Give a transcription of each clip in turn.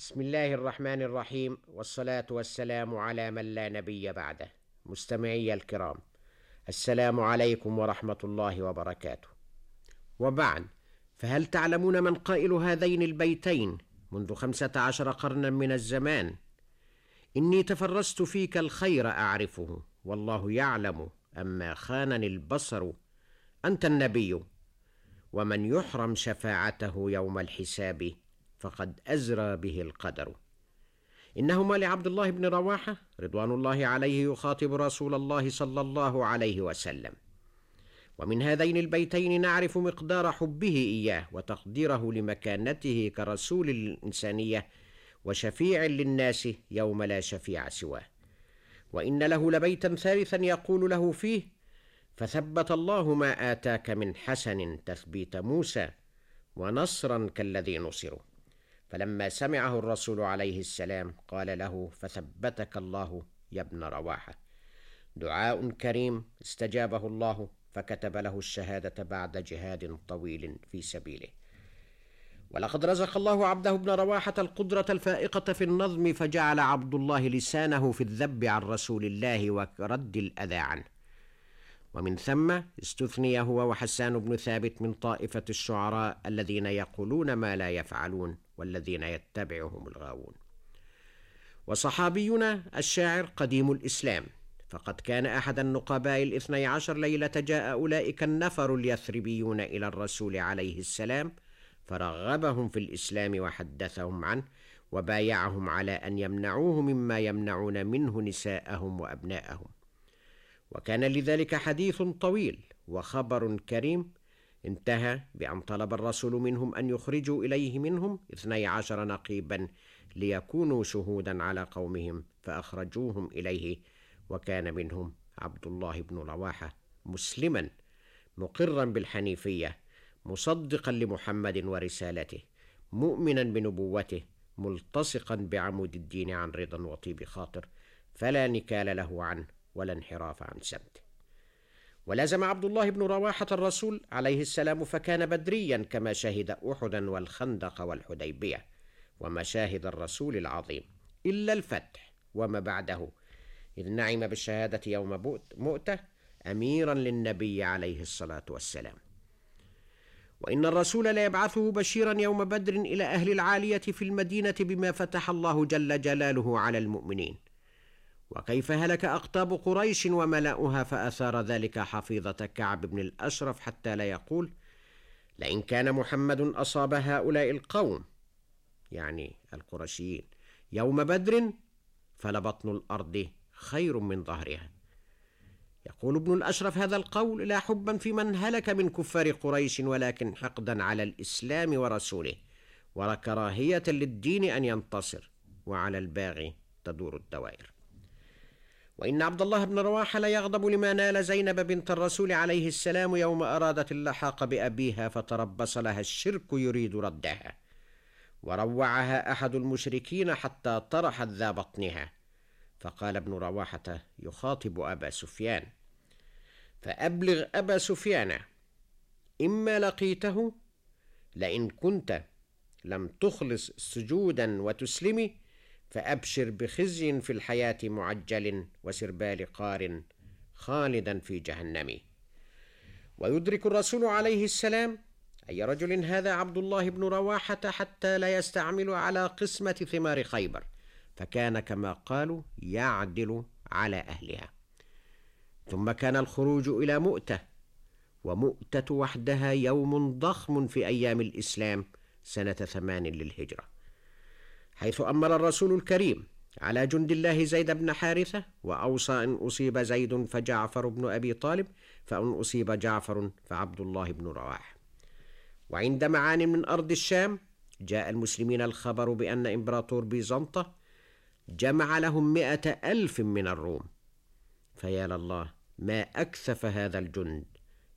بسم الله الرحمن الرحيم والصلاة والسلام على من لا نبي بعده. مستمعي الكرام السلام عليكم ورحمة الله وبركاته. وبعد فهل تعلمون من قائل هذين البيتين منذ خمسة عشر قرنا من الزمان؟ إني تفرست فيك الخير أعرفه والله يعلم أما خانني البصر أنت النبي ومن يحرم شفاعته يوم الحساب. فقد أزرى به القدر. إنهما لعبد الله بن رواحة رضوان الله عليه يخاطب رسول الله صلى الله عليه وسلم. ومن هذين البيتين نعرف مقدار حبه إياه وتقديره لمكانته كرسول الإنسانية وشفيع للناس يوم لا شفيع سواه. وإن له لبيتا ثالثا يقول له فيه فثبت الله ما آتاك من حسن تثبيت موسى ونصرا كالذي نصروا فلما سمعه الرسول عليه السلام قال له فثبتك الله يا ابن رواحة. دعاء كريم استجابه الله فكتب له الشهادة بعد جهاد طويل في سبيله. ولقد رزق الله عبده ابن رواحة القدرة الفائقة في النظم فجعل عبد الله لسانه في الذب عن رسول الله ورد الأذى عنه. ومن ثم استثني هو وحسان بن ثابت من طائفة الشعراء الذين يقولون ما لا يفعلون. والذين يتبعهم الغاوون. وصحابينا الشاعر قديم الإسلام فقد كان أحد النقباء الاثني عشر ليلة جاء أولئك النفر اليثربيون إلى الرسول عليه السلام فرغبهم في الإسلام وحدثهم عنه وبايعهم على أن يمنعوه مما يمنعون منه نساءهم وأبناءهم. وكان لذلك حديث طويل وخبر كريم انتهى بأن طلب الرسول منهم أن يخرجوا إليه منهم اثني عشر نقيبا ليكونوا شهودا على قومهم فأخرجوهم إليه وكان منهم عبد الله بن رواحة مسلما مقرا بالحنيفية مصدقا لمحمد ورسالته مؤمنا بنبوته ملتصقا بعمود الدين عن رضا وطيب خاطر فلا نكال له عنه ولا انحراف عن سمته. ولازم عبد الله بن رواحة الرسول عليه السلام فكان بدريا كما شهد أحدا والخندق والحديبية ومشاهد الرسول العظيم إلا الفتح وما بعده. إذ نعم بالشهادة يوم مؤتة أميرا للنبي عليه الصلاة والسلام. وإن الرسول لا يبعثه بشيرا يوم بدر إلى أهل العالية في المدينة بما فتح الله جل جلاله على المؤمنين. وكيف هلك أقطاب قريش وملأها فأثار ذلك حفيظة كعب بن الأشرف حتى لا يقول لئن كان محمد أصاب هؤلاء القوم يعني القرشيين يوم بدر فلبطن الأرض خير من ظهرها. يقول ابن الأشرف هذا القول لا حبا في من هلك من كفار قريش ولكن حقدا على الإسلام ورسوله وكراهية للدين أن ينتصر وعلى الباغي تدور الدوائر. وإن عبد الله بن رواحة ليغضب لما نال زينب بنت الرسول عليه السلام يوم أرادت اللحاق بأبيها فتربص لها الشرك يريد ردها. وروعها أحد المشركين حتى طرحت ذا بطنها فقال ابن رواحة يخاطب أبا سفيان. فأبلغ أبا سفيان إما لقيته لئن كنت لم تخلص سجودا وتسلمي فأبشر بخزي في الحياة معجل وسربال قار خالدا في جهنم. ويدرك الرسول عليه السلام أي رجل هذا عبد الله بن رواحة حتى لا يستعمل على قسمة ثمار خيبر فكان كما قالوا يعدل على أهلها. ثم كان الخروج إلى مؤتة ومؤتة وحدها يوم ضخم في أيام الإسلام سنة ثمان للهجرة. حيث أمر الرسول الكريم على جند الله زيد بن حارثة وأوصى إن أصيب زيد فجعفر بن أبي طالب فإن أصيب جعفر فعبد الله بن رواح. وعند معان من أرض الشام جاء المسلمين الخبر بأن إمبراطور بيزنطة جمع لهم مئة ألف من الروم. فيا لله ما أكثف هذا الجند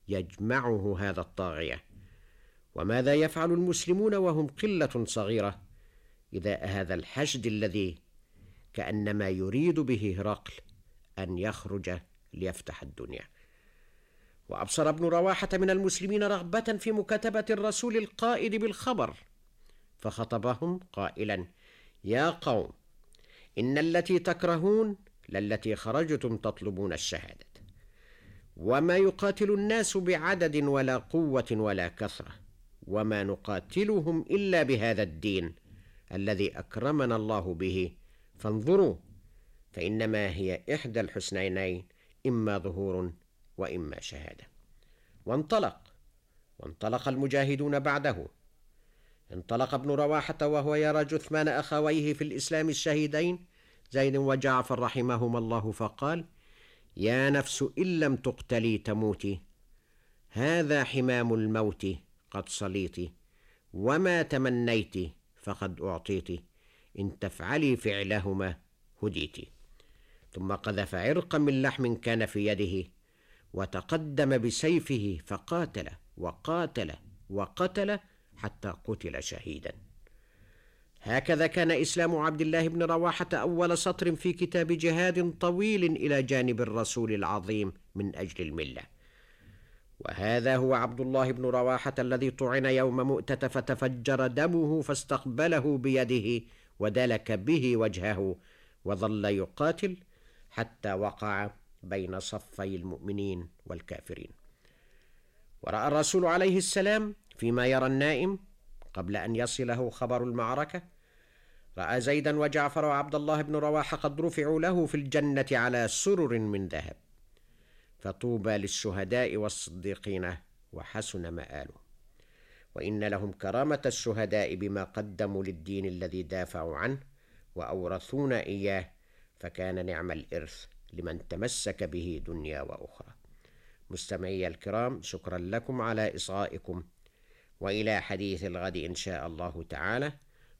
يجمعه هذا الطاغية؟ وماذا يفعل المسلمون وهم قلة صغيرة؟ إذا هذا الحشد الذي كأنما يريد به هرقل أن يخرج ليفتح الدنيا. وأبصر ابن رواحة من المسلمين رغبة في مكاتبة الرسول القائد بالخبر فخطبهم قائلا يا قوم إن التي تكرهون للتي خرجتم تطلبون الشهادة. وما يقاتل الناس بعدد ولا قوة ولا كثرة وما نقاتلهم إلا بهذا الدين الذي أكرمنا الله به. فانظروا فإنما هي إحدى الحسنينين إما ظهور وإما شهادة. وانطلق وانطلق المجاهدون بعده. انطلق ابن رواحة وهو يرى جثمان أخويه في الإسلام الشهيدين زيد وجعفر رحمهما الله فقال يا نفس إن لم تقتلي تموتي هذا حمام الموت قد صليت وما تمنيت فقد أعطيت. إن تفعلي فعلهما هديت. ثم قذف عرقا من لحم كان في يده وتقدم بسيفه فقاتل وقاتل وقتل حتى قتل شهيدا. هكذا كان إسلام عبد الله بن رواحة أول سطر في كتاب جهاد طويل إلى جانب الرسول العظيم من أجل الملة. وهذا هو عبد الله بن رواحة الذي طعن يوم مؤتة فتفجر دمه فاستقبله بيده ودلك به وجهه وظل يقاتل حتى وقع بين صفي المؤمنين والكافرين. ورأى الرسول عليه السلام فيما يرى النائم قبل أن يصله خبر المعركة. رأى زيدا وجعفر وعبد الله بن رواحة قد رفعوا له في الجنة على سرر من ذهب. فطوبى للشهداء والصديقين وحسن مآله. وإن لهم كرامة الشهداء بما قدموا للدين الذي دافعوا عنه وأورثونا إياه فكان نعم الإرث لمن تمسك به دنيا وأخرى. مستمعي الكرام شكرا لكم على إصغائكم وإلى حديث الغد إن شاء الله تعالى.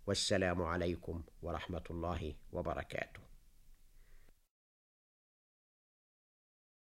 والسلام عليكم ورحمة الله وبركاته.